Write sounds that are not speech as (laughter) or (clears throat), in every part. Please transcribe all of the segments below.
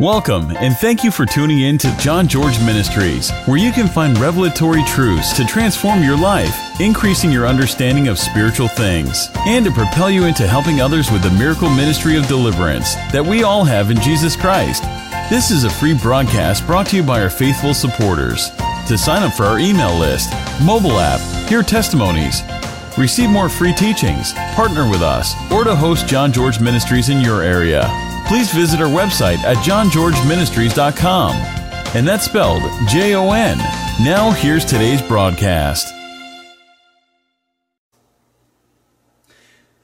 Welcome, and thank you for tuning in to John George Ministries, where you can find revelatory truths to transform your life, increasing your understanding of spiritual things, and to propel you into helping others with the miracle ministry of deliverance that we all have in Jesus Christ. This is a free broadcast brought to you by our faithful supporters. To sign up for our email list, mobile app, hear testimonies, receive more free teachings, partner with us, or to host John George Ministries in your area please visit our website at johngeorgeministries.com. And that's spelled J O N. Now, here's today's broadcast.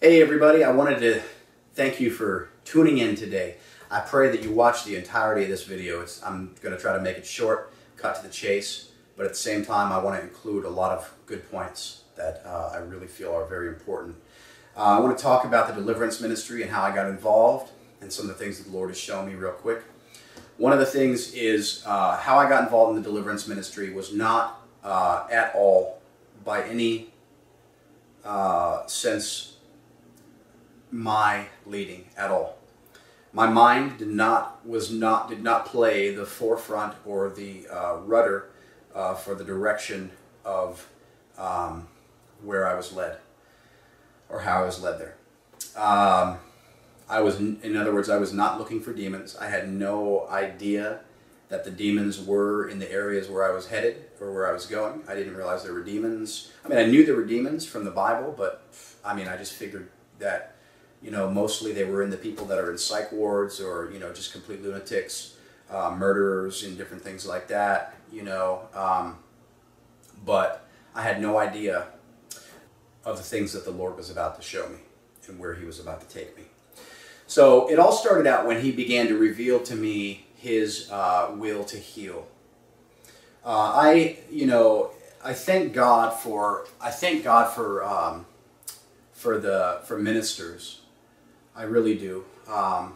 Hey, everybody, I wanted to thank you for tuning in today. I pray that you watch the entirety of this video. It's, I'm going to try to make it short, cut to the chase, but at the same time, I want to include a lot of good points that uh, I really feel are very important. Uh, I want to talk about the deliverance ministry and how I got involved and some of the things that the Lord has shown me real quick. One of the things is uh, how I got involved in the deliverance ministry was not uh, at all by any uh, sense my leading at all. My mind did not was not did not play the forefront or the uh, rudder uh, for the direction of um, where I was led or how I was led there. Um, I was, in other words, I was not looking for demons. I had no idea that the demons were in the areas where I was headed or where I was going. I didn't realize there were demons. I mean, I knew there were demons from the Bible, but I mean, I just figured that, you know, mostly they were in the people that are in psych wards or, you know, just complete lunatics, uh, murderers, and different things like that, you know. Um, but I had no idea of the things that the Lord was about to show me and where He was about to take me. So it all started out when he began to reveal to me his uh, will to heal. Uh, I, you know, I thank God for I thank God for um, for the for ministers. I really do. Um,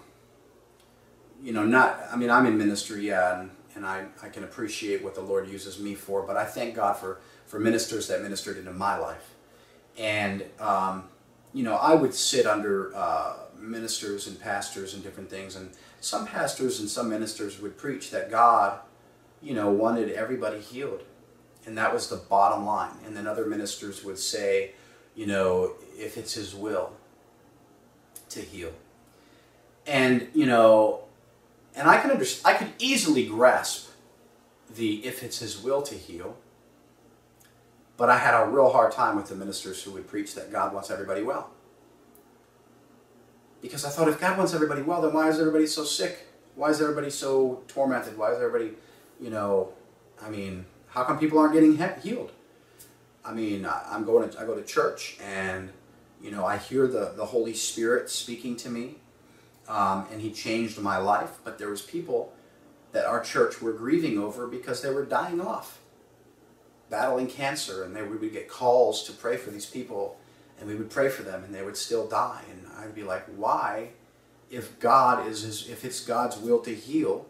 you know, not I mean I'm in ministry, yeah, and, and I, I can appreciate what the Lord uses me for, but I thank God for for ministers that ministered into my life, and um, you know I would sit under. Uh, ministers and pastors and different things. And some pastors and some ministers would preach that God, you know, wanted everybody healed. And that was the bottom line. And then other ministers would say, you know, if it's his will to heal. And, you know, and I can understand, I could easily grasp the if it's his will to heal. But I had a real hard time with the ministers who would preach that God wants everybody well. Because I thought if God wants everybody well, then why is everybody so sick? Why is everybody so tormented? Why is everybody, you know, I mean, how come people aren't getting healed? I mean, I'm going to, I go to church and, you know, I hear the, the Holy Spirit speaking to me um, and he changed my life. But there was people that our church were grieving over because they were dying off, battling cancer, and they, we would get calls to pray for these people and we would pray for them and they would still die and i'd be like why if god is his, if it's god's will to heal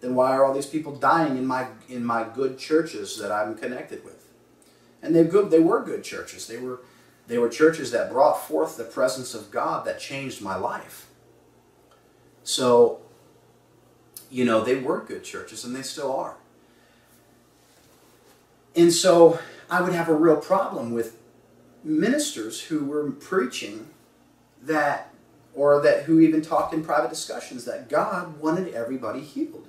then why are all these people dying in my in my good churches that i'm connected with? And they're good they were good churches. They were they were churches that brought forth the presence of god that changed my life. So you know they were good churches and they still are. And so i would have a real problem with ministers who were preaching that, or that who even talked in private discussions, that God wanted everybody healed.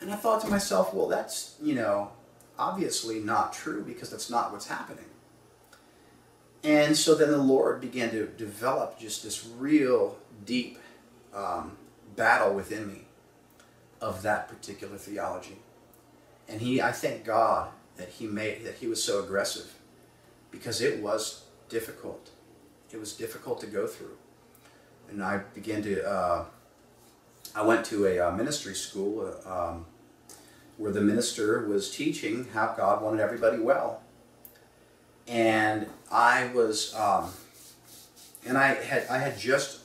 And I thought to myself, well, that's, you know, obviously not true because that's not what's happening. And so then the Lord began to develop just this real deep um, battle within me of that particular theology. And he, I thank God that he made that he was so aggressive because it was difficult. It was difficult to go through. And I began to, uh, I went to a uh, ministry school uh, um, where the minister was teaching how God wanted everybody well. And I was, um, and I had, I had just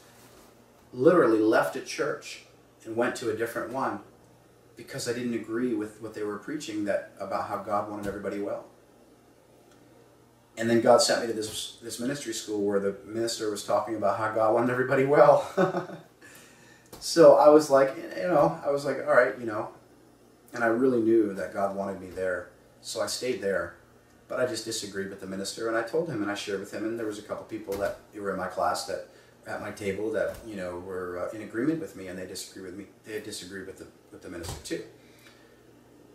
literally left a church and went to a different one because I didn't agree with what they were preaching that about how God wanted everybody well and then God sent me to this this ministry school where the minister was talking about how God wanted everybody well. (laughs) so I was like, you know, I was like, all right, you know, and I really knew that God wanted me there, so I stayed there. But I just disagreed with the minister, and I told him, and I shared with him, and there was a couple people that were in my class that at my table that you know were uh, in agreement with me, and they disagreed with me. They disagreed with the with the minister too.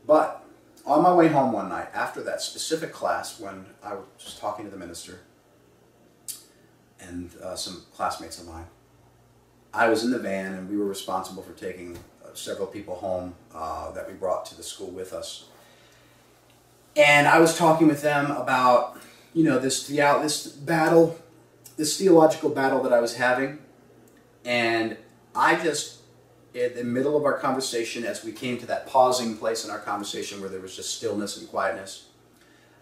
But on my way home one night after that specific class, when I was just talking to the minister and uh, some classmates of mine, I was in the van, and we were responsible for taking uh, several people home uh, that we brought to the school with us. And I was talking with them about, you know, this this battle, this theological battle that I was having, and I just, in the middle of our conversation, as we came to that pausing place in our conversation where there was just stillness and quietness,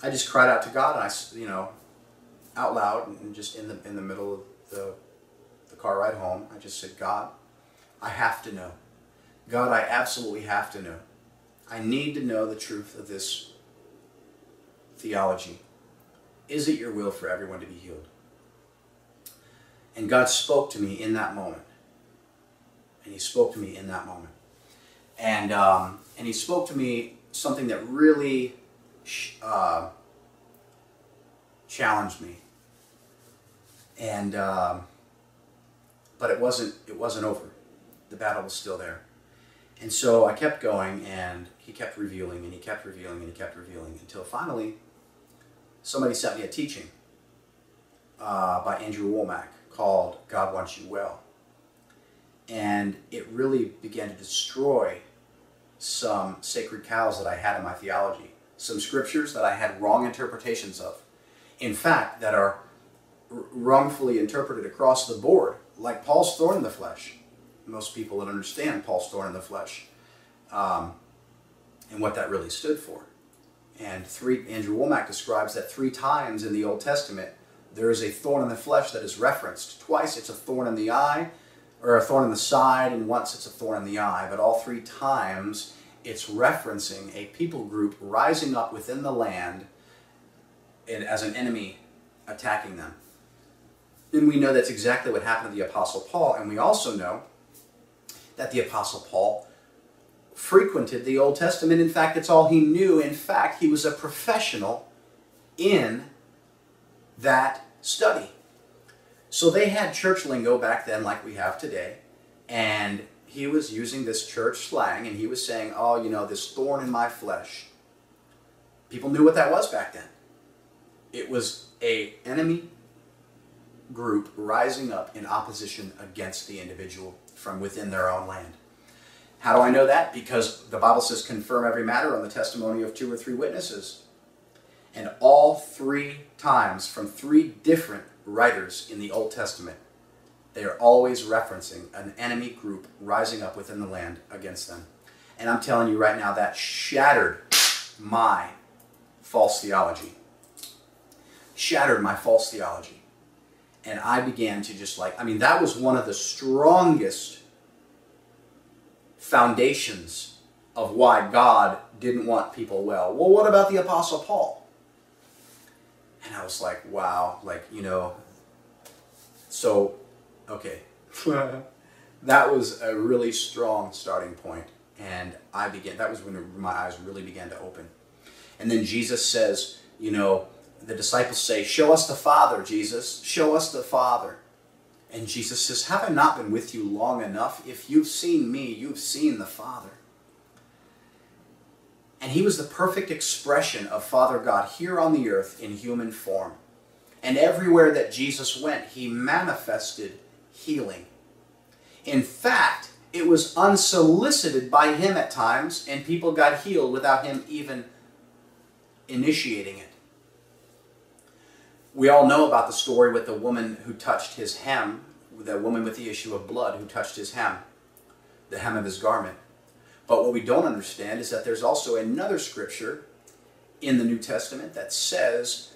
I just cried out to God, and I, you know, out loud, and just in the in the middle of the the car ride home, I just said, God, I have to know. God, I absolutely have to know. I need to know the truth of this theology. Is it your will for everyone to be healed? And God spoke to me in that moment. And He spoke to me in that moment. And, um, and He spoke to me something that really uh, challenged me. And, um, but it wasn't, it wasn't over. The battle was still there. And so I kept going, and he kept revealing, and he kept revealing, and he kept revealing, until finally somebody sent me a teaching uh, by Andrew Wommack called God Wants You Well. And it really began to destroy some sacred cows that I had in my theology, some scriptures that I had wrong interpretations of. In fact, that are wrongfully interpreted across the board, like Paul's thorn in the flesh most people don't understand Paul's thorn in the flesh um, and what that really stood for. And three, Andrew Wommack describes that three times in the Old Testament there is a thorn in the flesh that is referenced. Twice it's a thorn in the eye, or a thorn in the side, and once it's a thorn in the eye. But all three times it's referencing a people group rising up within the land as an enemy attacking them. And we know that's exactly what happened to the Apostle Paul, and we also know that the Apostle Paul frequented the Old Testament. In fact, it's all he knew. In fact, he was a professional in that study. So they had church lingo back then, like we have today, and he was using this church slang, and he was saying, "Oh, you know, this thorn in my flesh." People knew what that was back then. It was a enemy group rising up in opposition against the individual from within their own land. How do I know that? Because the Bible says, confirm every matter on the testimony of two or three witnesses. And all three times from three different writers in the Old Testament, they are always referencing an enemy group rising up within the land against them. And I'm telling you right now, that shattered my false theology. Shattered my false theology and I began to just like, I mean, that was one of the strongest foundations of why God didn't want people well. Well, what about the Apostle Paul? And I was like, wow, like, you know, so, okay. (laughs) that was a really strong starting point. And I began, that was when my eyes really began to open. And then Jesus says, you know, the disciples say, Show us the Father, Jesus. Show us the Father. And Jesus says, Have I not been with you long enough? If you've seen me, you've seen the Father. And he was the perfect expression of Father God here on the earth in human form. And everywhere that Jesus went, he manifested healing. In fact, it was unsolicited by him at times, and people got healed without him even initiating it. We all know about the story with the woman who touched his hem, the woman with the issue of blood who touched his hem, the hem of his garment. But what we don't understand is that there's also another scripture in the New Testament that says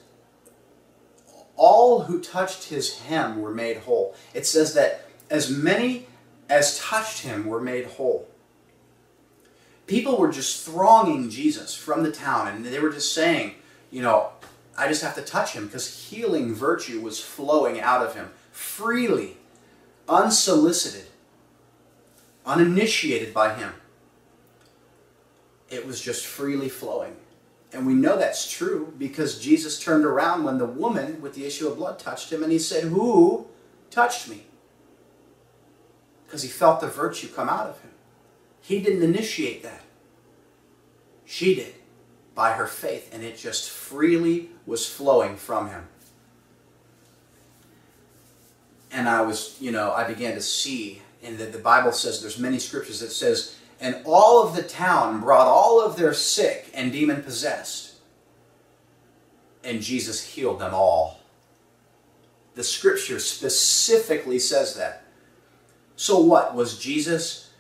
all who touched his hem were made whole. It says that as many as touched him were made whole. People were just thronging Jesus from the town and they were just saying, you know, I just have to touch him because healing virtue was flowing out of him freely, unsolicited. uninitiated by him. It was just freely flowing. And we know that's true because Jesus turned around when the woman with the issue of blood touched him and he said, Who touched me? Because he felt the virtue come out of him. He didn't initiate that. She did by her faith, and it just freely was flowing from him. And I was, you know, I began to see, and the, the Bible says there's many scriptures that says, and all of the town brought all of their sick and demon possessed, and Jesus healed them all. The scripture specifically says that. So what was Jesus?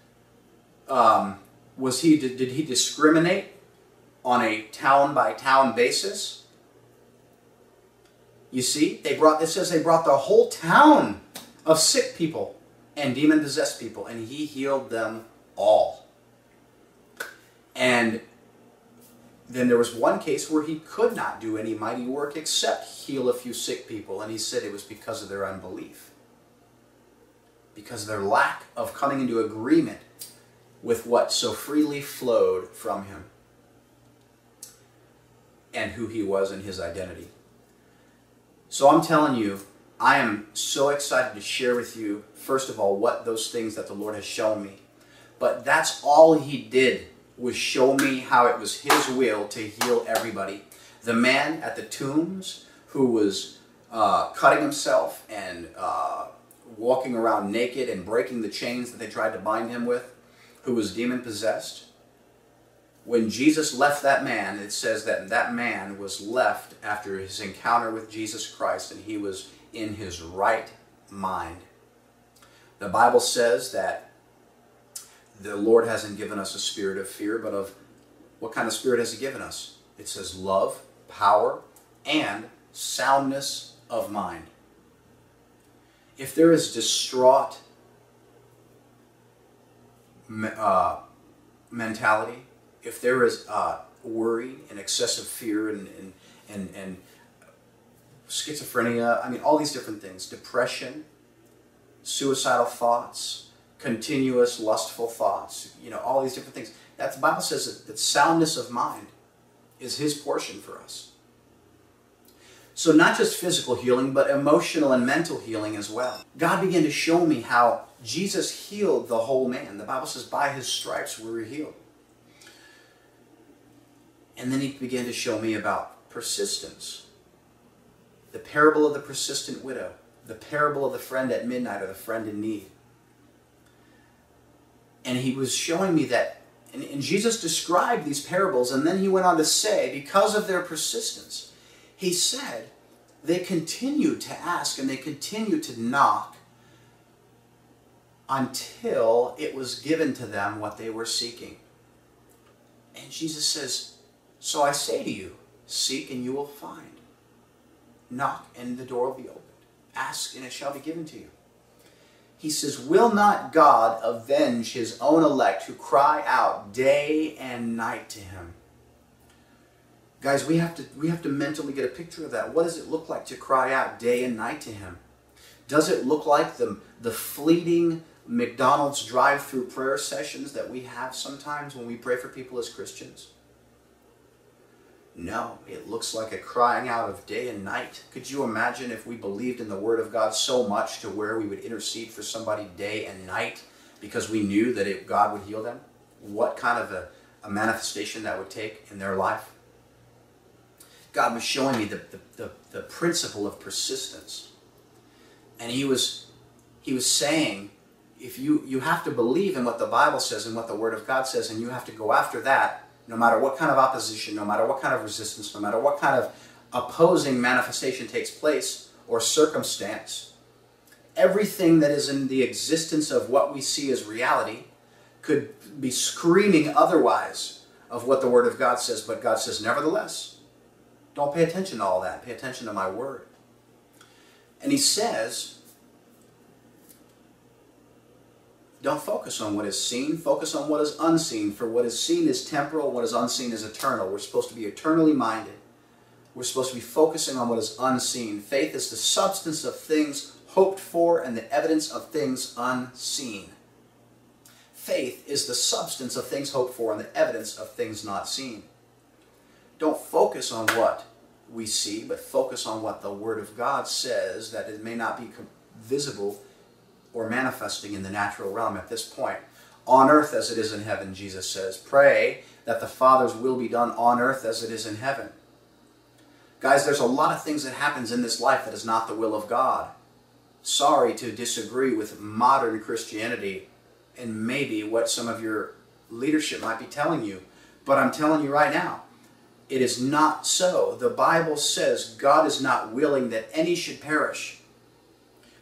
Um, was he did, did he discriminate on a town by town basis? You see, they brought it says they brought the whole town of sick people and demon possessed people, and he healed them all. And then there was one case where he could not do any mighty work except heal a few sick people, and he said it was because of their unbelief. Because of their lack of coming into agreement with what so freely flowed from him and who he was and his identity. So I'm telling you, I am so excited to share with you, first of all, what those things that the Lord has shown me. But that's all he did was show me how it was his will to heal everybody. The man at the tombs who was uh, cutting himself and uh, walking around naked and breaking the chains that they tried to bind him with, who was demon possessed. When Jesus left that man, it says that that man was left after his encounter with Jesus Christ and he was in his right mind. The Bible says that the Lord hasn't given us a spirit of fear, but of what kind of spirit has He given us? It says love, power, and soundness of mind. If there is distraught uh, mentality, if there is uh, worry and excessive fear and, and, and, and schizophrenia, I mean, all these different things, depression, suicidal thoughts, continuous lustful thoughts, you know, all these different things. That the Bible says that, that soundness of mind is his portion for us. So not just physical healing, but emotional and mental healing as well. God began to show me how Jesus healed the whole man. The Bible says, by his stripes we were healed. And then he began to show me about persistence. The parable of the persistent widow, the parable of the friend at midnight or the friend in need and he was showing me that and, and, Jesus described these parables, and then he went on to say, because of their persistence, he said, they continued to ask and they continued to knock until it was given to them what they were seeking. And Jesus says, So I say to you, seek and you will find. Knock and the door will be opened. Ask and it shall be given to you. He says, Will not God avenge his own elect who cry out day and night to him? Guys, we have to we have to mentally get a picture of that. What does it look like to cry out day and night to him? Does it look like the, the fleeting McDonald's drive-through prayer sessions that we have sometimes when we pray for people as Christians? No, it looks like a crying out of day and night. Could you imagine if we believed in the Word of God so much to where we would intercede for somebody day and night because we knew that it, God would heal them? What kind of a, a, manifestation that would take in their life? God was showing me the, the, the, the principle of persistence. And he was, he was saying, if you, you have to believe in what the Bible says and what the Word of God says, and you have to go after that no matter what kind of opposition, no matter what kind of resistance, no matter what kind of opposing manifestation takes place or circumstance, everything that is in the existence of what we see as reality could be screaming otherwise of what the Word of God says, but God says, nevertheless, don't pay attention to all that. Pay attention to my Word. And He says, Don't focus on what is seen, focus on what is unseen. For what is seen is temporal, what is unseen is eternal. We're supposed to be eternally minded. We're supposed to be focusing on what is unseen. Faith is the substance of things hoped for and the evidence of things unseen. faith is the substance of things hoped for and the evidence of things not seen. Don't focus on what we see, but focus on what the Word of God says, that it may not be visible or manifesting in the natural realm at this point. On earth as it is in heaven, Jesus says. Pray that the Father's will be done on earth as it is in heaven. Guys, there's a lot of things that happens in this life that is not the will of God. Sorry to disagree with modern Christianity and maybe what some of your leadership might be telling you, but I'm telling you right now, it is not so. The Bible says God is not willing that any should perish,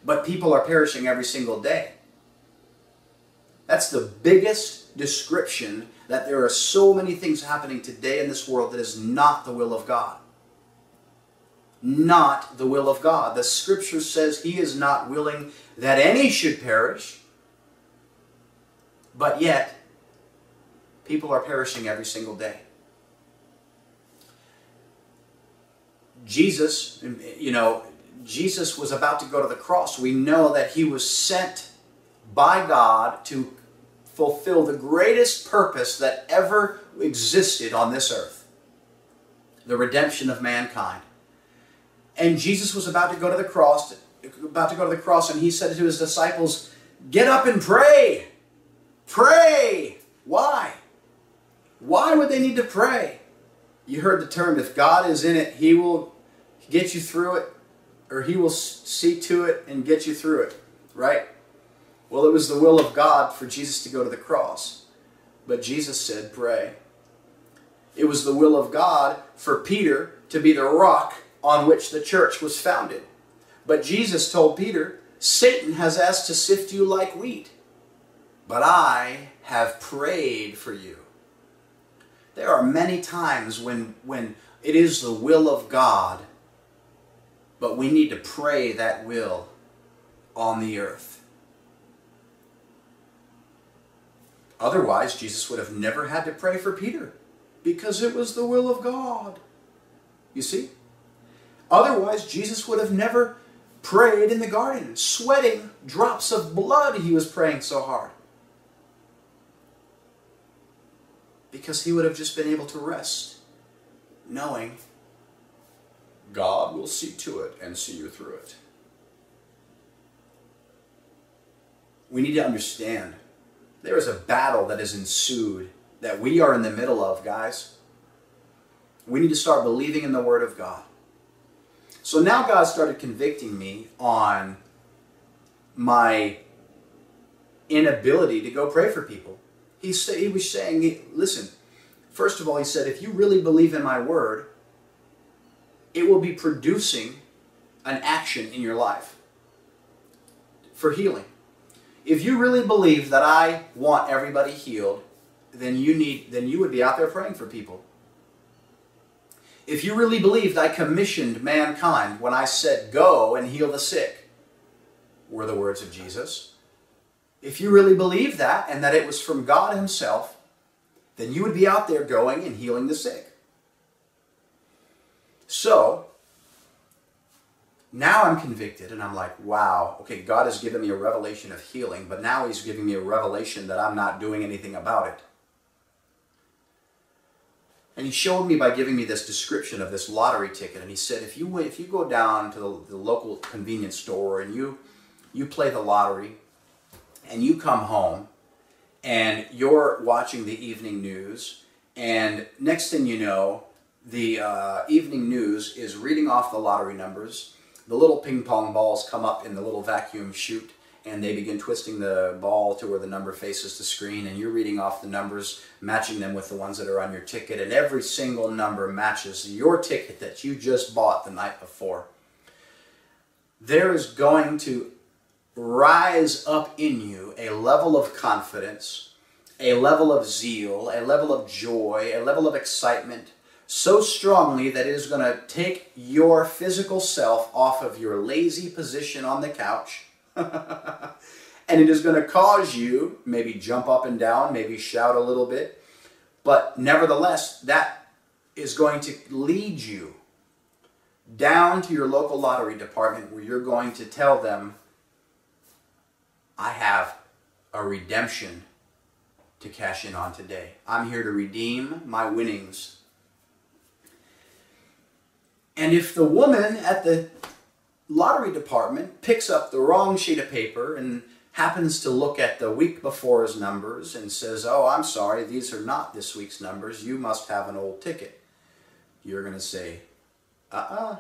but people are perishing every single day. That's the biggest description that there are so many things happening today in this world that is not the will of God. Not the will of God. The scripture says He is not willing that any should perish, but yet people are perishing every single day. Jesus, you know, Jesus was about to go to the cross. We know that he was sent by God to fulfill the greatest purpose that ever existed on this earth the redemption of mankind. And Jesus was about to go to the cross, about to go to the cross, and he said to his disciples, Get up and pray. Pray. Why? Why would they need to pray? You heard the term, if God is in it, he will get you through it, or he will see to it and get you through it, right? Well, it was the will of God for Jesus to go to the cross. But Jesus said, pray. It was the will of God for Peter to be the rock on which the church was founded. But Jesus told Peter, Satan has asked to sift you like wheat, but I have prayed for you. There are many times when, when it is the will of God but we need to pray that will on the earth. Otherwise, Jesus would have never had to pray for Peter because it was the will of God. You see? Otherwise, Jesus would have never prayed in the garden, sweating drops of blood. He was praying so hard. Because he would have just been able to rest, knowing God will see to it and see you through it. We need to understand there is a battle that has ensued that we are in the middle of, guys. We need to start believing in the Word of God. So now God started convicting me on my inability to go pray for people. He, he was saying, listen, first of all, he said, if you really believe in my Word, it will be producing an action in your life for healing. If you really believe that I want everybody healed, then you need then you would be out there praying for people. If you really believed I commissioned mankind when I said go and heal the sick, were the words of Jesus. If you really believe that and that it was from God himself, then you would be out there going and healing the sick. So now I'm convicted and I'm like, wow, okay, God has given me a revelation of healing, but now He's giving me a revelation that I'm not doing anything about it. And he showed me by giving me this description of this lottery ticket. And he said, if you if you go down to the, the local convenience store and you you play the lottery, and you come home, and you're watching the evening news, and next thing you know, the uh, evening news is reading off the lottery numbers. The little ping pong balls come up in the little vacuum chute and they begin twisting the ball to where the number faces the screen and you're reading off the numbers, matching them with the ones that are on your ticket and every single number matches your ticket that you just bought the night before. There is going to rise up in you a level of confidence, a level of zeal, a level of joy, a level of excitement, so strongly that it is going to take your physical self off of your lazy position on the couch. (laughs) and it is going to cause you maybe jump up and down, maybe shout a little bit. But nevertheless, that is going to lead you down to your local lottery department where you're going to tell them, I have a redemption to cash in on today. I'm here to redeem my winnings. And if the woman at the lottery department picks up the wrong sheet of paper and happens to look at the week before's numbers and says, Oh, I'm sorry, these are not this week's numbers. You must have an old ticket. You're going to say, Uh uh-uh. uh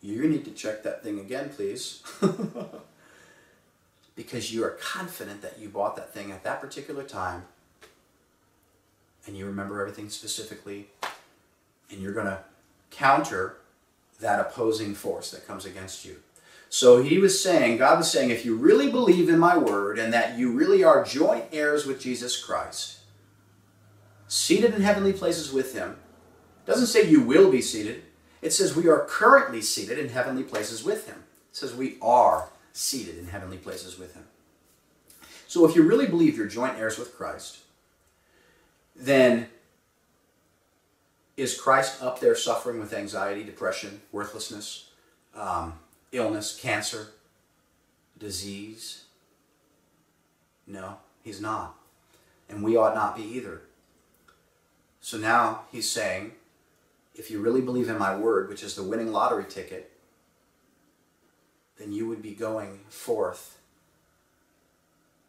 You need to check that thing again, please. (laughs) because you are confident that you bought that thing at that particular time and you remember everything specifically and you're going to counter that opposing force that comes against you. So he was saying, God was saying, if you really believe in my word and that you really are joint heirs with Jesus Christ, seated in heavenly places with him, doesn't say you will be seated. It says we are currently seated in heavenly places with him. It says we are seated in heavenly places with him. So if you really believe you're joint heirs with Christ, then is Christ up there suffering with anxiety, depression, worthlessness, um, illness, cancer, disease? No, he's not. And we ought not be either. So now he's saying, if you really believe in my word, which is the winning lottery ticket, then you would be going forth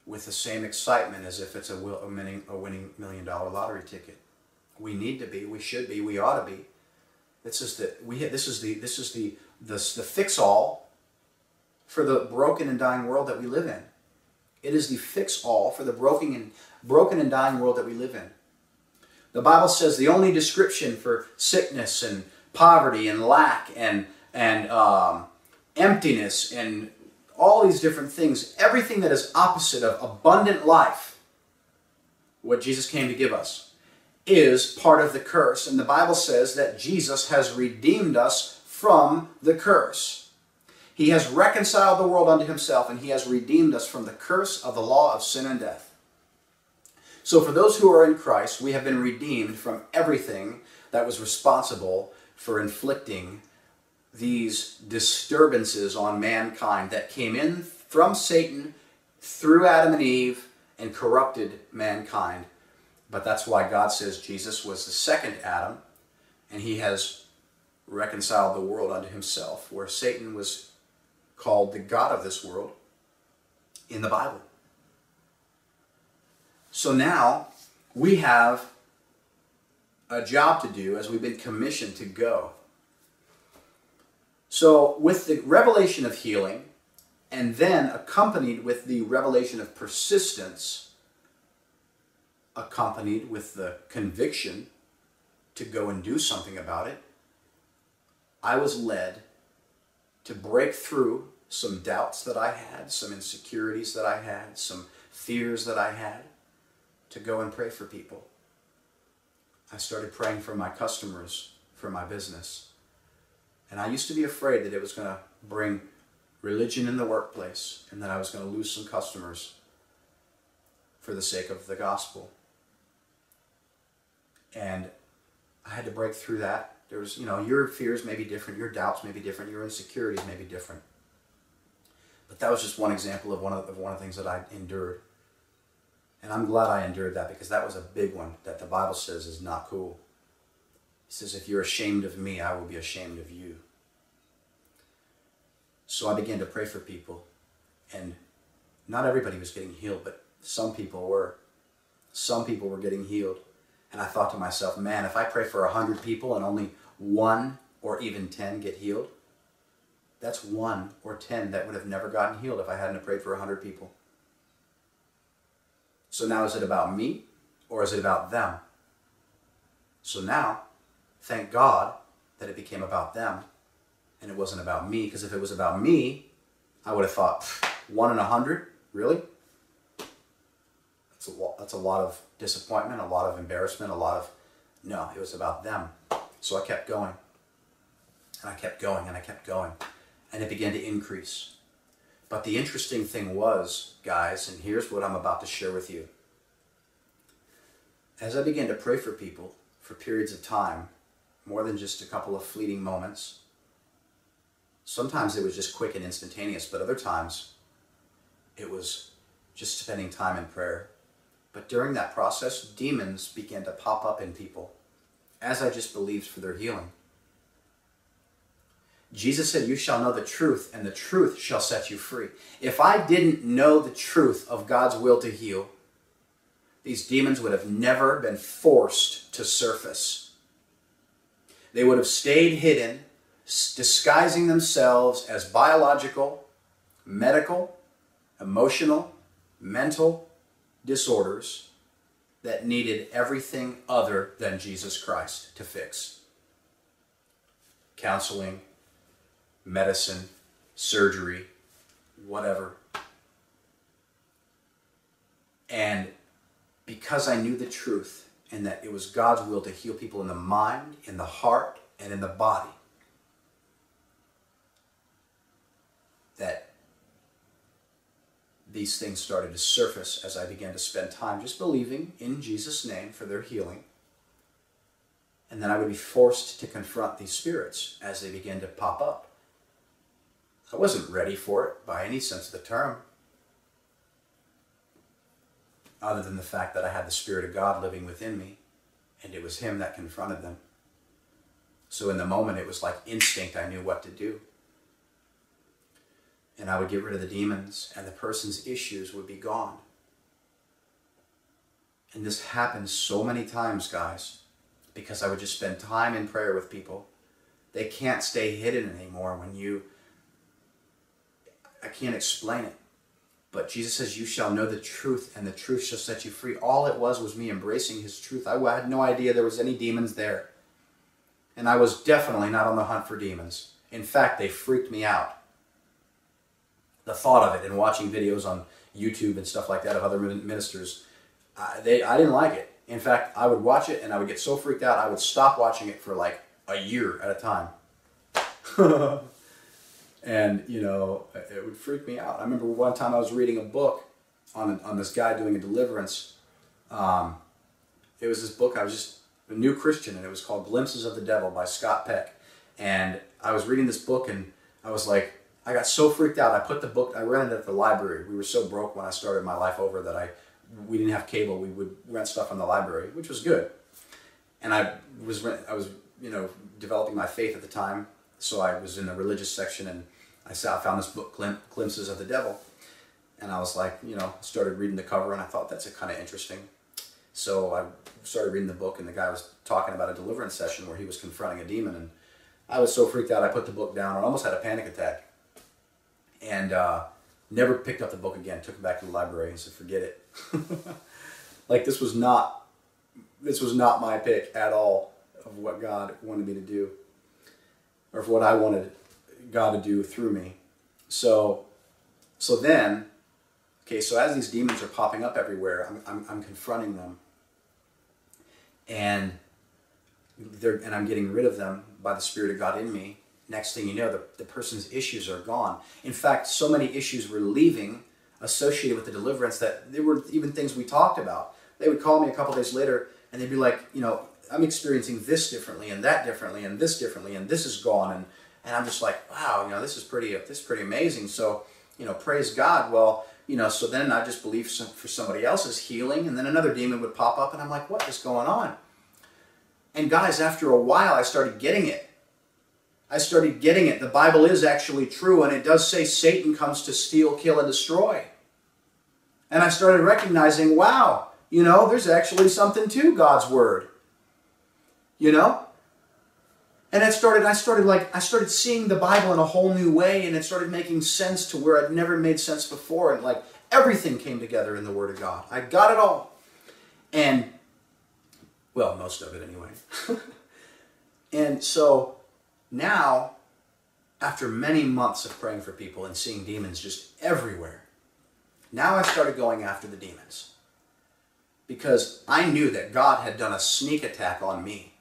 with the same excitement as if it's a, winning, a winning million dollar lottery ticket. We need to be, we should be, we ought to be. This is the we this is the this is the the, the fix all for the broken and dying world that we live in. It is the fix all for the broken and broken and dying world that we live in. The Bible says the only description for sickness and poverty and lack and and um, emptiness and all these different things, everything that is opposite of abundant life, what Jesus came to give us, is part of the curse. And the Bible says that Jesus has redeemed us from the curse. He has reconciled the world unto himself, and he has redeemed us from the curse of the law of sin and death. So, for those who are in Christ, we have been redeemed from everything that was responsible for inflicting these disturbances on mankind that came in from Satan through Adam and Eve and corrupted mankind. But that's why God says Jesus was the second Adam and he has reconciled the world unto himself, where Satan was called the God of this world in the Bible. So now we have a job to do as we've been commissioned to go. So, with the revelation of healing, and then accompanied with the revelation of persistence, accompanied with the conviction to go and do something about it, I was led to break through some doubts that I had, some insecurities that I had, some fears that I had, to go and pray for people. I started praying for my customers, for my business. And I used to be afraid that it was going to bring religion in the workplace and that I was going to lose some customers for the sake of the gospel. And I had to break through that. There was, you know, your fears may be different, your doubts may be different, your insecurities may be different. But that was just one example of one of, of one of the things that I endured. And I'm glad I endured that because that was a big one that the Bible says is not cool. He says, If you're ashamed of me, I will be ashamed of you. So I began to pray for people. And not everybody was getting healed, but some people were. Some people were getting healed. And I thought to myself, man, if I pray for 100 people and only one or even 10 get healed, that's one or 10 that would have never gotten healed if I hadn't prayed for 100 people. So now is it about me or is it about them? So now thank God that it became about them and it wasn't about me. Because if it was about me, I would have thought, one in a hundred? Really? That's a, lot, that's a lot of disappointment, a lot of embarrassment, a lot of. No, it was about them. So I kept going. And I kept going and I kept going. And it began to increase. But the interesting thing was, guys, and here's what I'm about to share with you. As I began to pray for people for periods of time, more than just a couple of fleeting moments. Sometimes it was just quick and instantaneous, but other times it was just spending time in prayer. But during that process, demons began to pop up in people, as I just believed for their healing. Jesus said, You shall know the truth, and the truth shall set you free. If I didn't know the truth of God's will to heal, these demons would have never been forced to surface. They would have stayed hidden, disguising themselves as biological, medical, emotional, mental disorders that needed everything other than Jesus Christ to fix. Counseling, medicine, surgery, whatever. And because I knew the truth and that it was God's will to heal people in the mind, in the heart, and in the body, that these things started to surface as I began to spend time just believing in Jesus' name for their healing. And then I would be forced to confront these spirits as they began to pop up. I wasn't ready for it by any sense of the term, other than the fact that I had the Spirit of God living within me, and it was Him that confronted them. So in the moment, it was like instinct, I knew what to do. And I would get rid of the demons, and the person's issues would be gone. And this happens so many times, guys, because I would just spend time in prayer with people. They can't stay hidden anymore when you I can't explain it. But Jesus says, You shall know the truth, and the truth shall set you free. All it was was me embracing his truth. I had no idea there was any demons there. And I was definitely not on the hunt for demons. In fact, they freaked me out. The thought of it and watching videos on YouTube and stuff like that of other ministers, I, they, I didn't like it. In fact, I would watch it and I would get so freaked out, I would stop watching it for like a year at a time. (laughs) and you know it would freak me out. I remember one time I was reading a book on on this guy doing a deliverance. Um, it was this book I was just a new Christian, and it was called Glimpses of the Devil by Scott Peck. And I was reading this book, and I was like, I got so freaked out. I put the book. I rented it at the library. We were so broke when I started my life over that I we didn't have cable. We would rent stuff from the library, which was good. And I was I was you know developing my faith at the time, so I was in the religious section and I saw, I found this book, Glimpses of the Devil, and I was like, you know, started reading the cover, and I thought that's kind of interesting. So I started reading the book, and the guy was talking about a deliverance session where he was confronting a demon, and I was so freaked out, I put the book down, and almost had a panic attack, and uh, never picked up the book again. Took it back to the library and said, forget it. (laughs) like this was not, this was not my pick at all of what God wanted me to do, or of what I wanted God to do through me. So, so then, okay, so as these demons are popping up everywhere, I'm, I'm, I'm confronting them. And they're, and I'm getting rid of them by the Spirit of God in me. Next thing you know, the, the person's issues are gone. In fact, so many issues were leaving associated with the deliverance that there were even things we talked about. They would call me a couple days later and they'd be like, you know, I'm experiencing this differently and that differently and this differently and this is gone and and I'm just like, wow, you know, this is pretty, this is pretty amazing. So, you know, praise God. Well, you know, so then I just believe some, for somebody else's healing, and then another demon would pop up, and I'm like, what is going on? And guys, after a while, I started getting it. I started getting it. The Bible is actually true, and it does say Satan comes to steal, kill, and destroy. And I started recognizing, wow, you know, there's actually something to God's word. You know? And it started, I started like, I started seeing the Bible in a whole new way and it started making sense to where I'd never made sense before. And like everything came together in the Word of God. I got it all. And, well, most of it anyway. (laughs) and so now, after many months of praying for people and seeing demons just everywhere, now I started going after the demons. Because I knew that God had done a sneak attack on me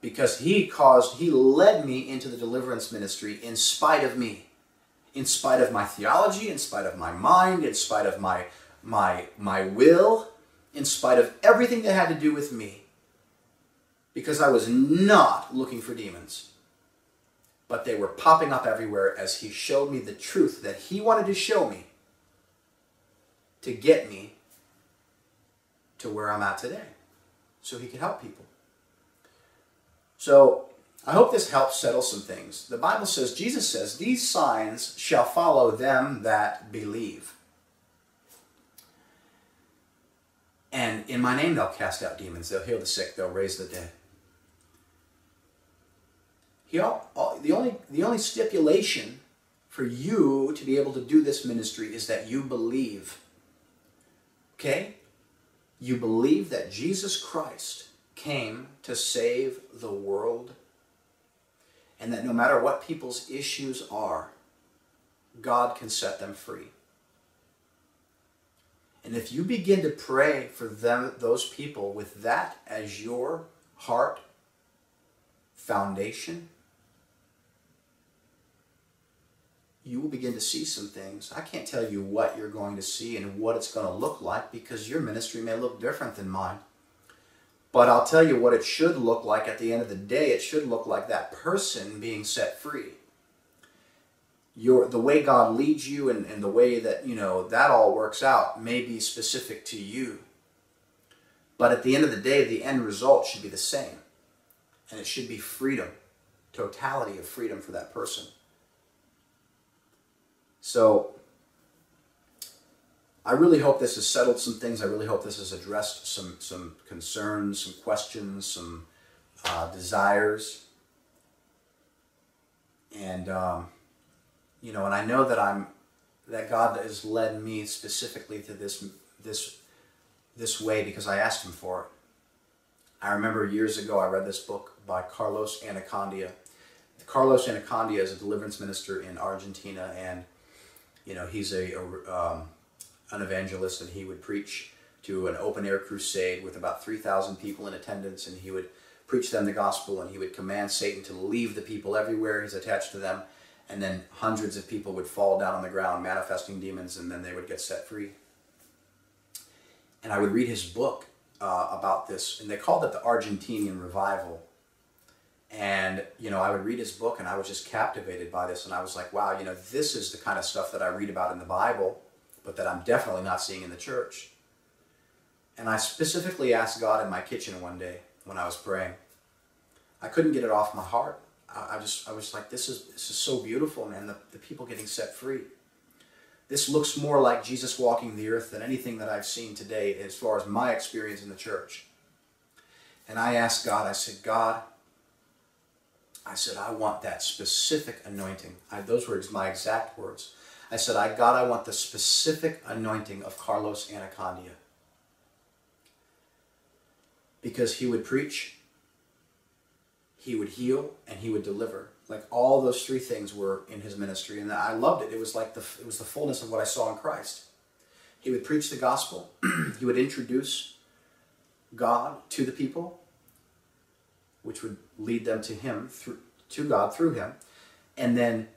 because he caused, he led me into the deliverance ministry in spite of me, in spite of my theology, in spite of my mind, in spite of my, my, my will, in spite of everything that had to do with me, because I was not looking for demons. But they were popping up everywhere as he showed me the truth that he wanted to show me to get me to where I'm at today so he could help people. So I hope this helps settle some things. The Bible says, Jesus says, these signs shall follow them that believe. And in my name they'll cast out demons, they'll heal the sick, they'll raise the dead. He, uh, the, only, the only stipulation for you to be able to do this ministry is that you believe. Okay? You believe that Jesus Christ came to save the world and that no matter what people's issues are, God can set them free. And if you begin to pray for them, those people with that as your heart foundation, you will begin to see some things. I can't tell you what you're going to see and what it's going to look like because your ministry may look different than mine. But I'll tell you what it should look like at the end of the day. It should look like that person being set free. Your, the way God leads you and, and the way that, you know, that all works out may be specific to you. But at the end of the day, the end result should be the same. And it should be freedom, totality of freedom for that person. So I really hope this has settled some things. I really hope this has addressed some some concerns, some questions, some uh, desires, and um, you know, and I know that I'm that God has led me specifically to this this this way because I asked Him for it. I remember years ago I read this book by Carlos Annacondia. Carlos Annacondia is a deliverance minister in Argentina, and you know, he's a, a um, an evangelist, and he would preach to an open air crusade with about 3,000 people in attendance, and he would preach them the gospel, and he would command Satan to leave the people everywhere he's attached to them, and then hundreds of people would fall down on the ground manifesting demons, and then they would get set free. And I would read his book uh, about this, and they called it the Argentinian Revival. And, you know, I would read his book and I was just captivated by this. And I was like, wow, you know, this is the kind of stuff that I read about in the Bible, but that I'm definitely not seeing in the church. And I specifically asked God in my kitchen one day when I was praying. I couldn't get it off my heart. I, just, I was like, this is, this is so beautiful, man. The, the people getting set free. This looks more like Jesus walking the earth than anything that I've seen today as far as my experience in the church. And I asked God, I said, God, I said, I want that specific anointing. I, those were my exact words. I said, I God, I want the specific anointing of Carlos Annacondia. Because he would preach, he would heal, and he would deliver. Like all those three things were in his ministry, and I loved it. It was like the it was the fullness of what I saw in Christ. He would preach the gospel. (clears throat) he would introduce God to the people, which would lead them to Him through to God through Him, and then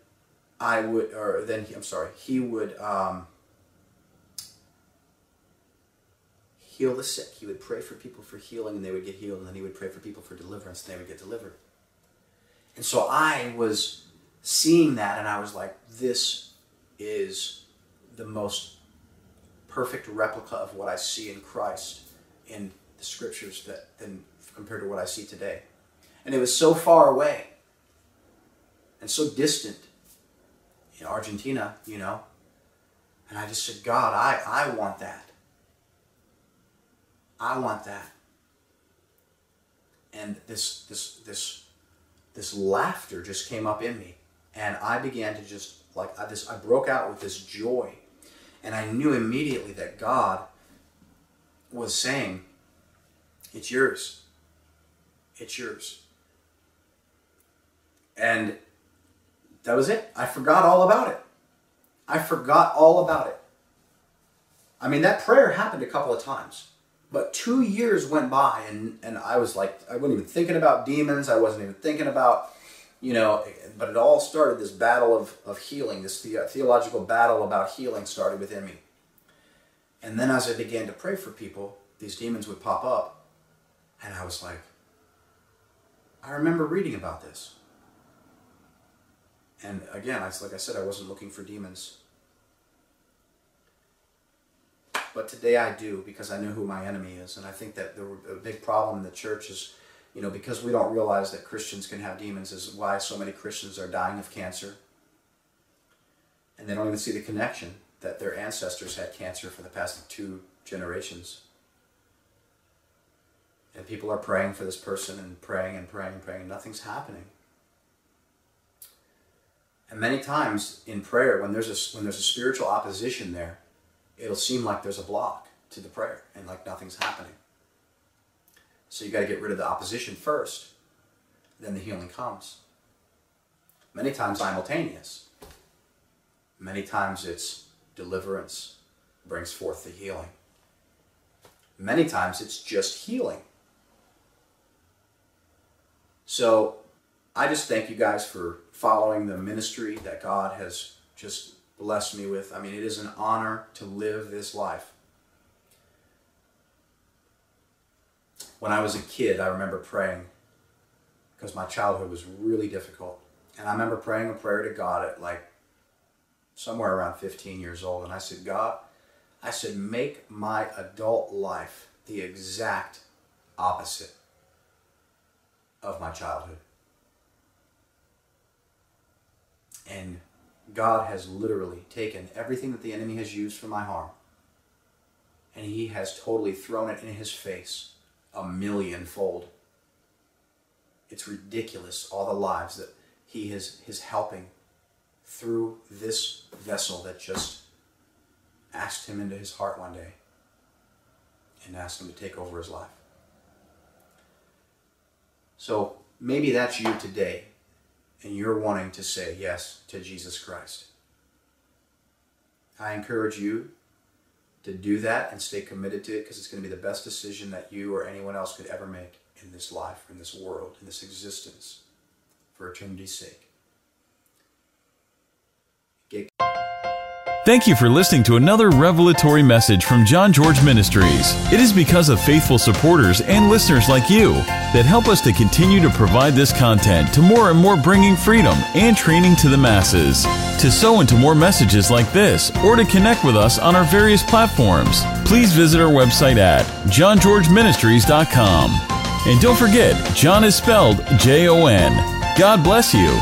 I would, or then he, I'm sorry, He would um, heal the sick. He would pray for people for healing, and they would get healed, and then He would pray for people for deliverance, and they would get delivered. And so I was seeing that, and I was like, this is the most perfect replica of what I see in Christ in the scriptures that than compared to what I see today. And it was so far away and so distant in Argentina, you know. And I just said, God, I, I want that. I want that. And this this this this laughter just came up in me. And I began to just like I this I broke out with this joy. And I knew immediately that God was saying, It's yours. It's yours. And that was it. I forgot all about it. I forgot all about it. I mean, that prayer happened a couple of times. But two years went by, and, and I was like, I wasn't even thinking about demons. I wasn't even thinking about, you know, but it all started this battle of, of healing, this the, uh, theological battle about healing started within me. And then as I began to pray for people, these demons would pop up. And I was like, I remember reading about this. And again, like I said, I wasn't looking for demons. but today I do because I know who my enemy is. And I think that the, a big problem in the church is, you know, because we don't realize that Christians can have demons, is why so many Christians are dying of cancer. And they don't even see the connection that their ancestors had cancer for the past two generations. And people are praying for this person and praying and praying and praying, and nothing's happening. And many times in prayer, when there's a when there's a spiritual opposition there, it'll seem like there's a block to the prayer and like nothing's happening. So you got to get rid of the opposition first, then the healing comes. Many times simultaneous. Many times it's deliverance brings forth the healing. Many times it's just healing. So I just thank you guys for following the ministry that God has just blessed me with. I mean, it is an honor to live this life. When I was a kid, I remember praying because my childhood was really difficult. And I remember praying a prayer to God at like somewhere around 15 years old. And I said, God, I said, make my adult life the exact opposite of my childhood. And God has literally taken everything that the enemy has used for my harm and he has totally thrown it in his face a millionfold. It's ridiculous all the lives that he is, is helping through this vessel that just asked him into his heart one day and asked him to take over his life. So maybe that's you today and you're wanting to say yes to Jesus Christ. I encourage you to do that and stay committed to it because it's going to be the best decision that you or anyone else could ever make in this life, in this world, in this existence, for eternity's sake. Thank you for listening to another revelatory message from Jon George Ministries. It is because of faithful supporters and listeners like you that help us to continue to provide this content to more and more bringing freedom and training to the masses. To sow into more messages like this or to connect with us on our various platforms, please visit our website at jongeorgeministries.com. And don't forget, Jon is spelled J O N. God bless you.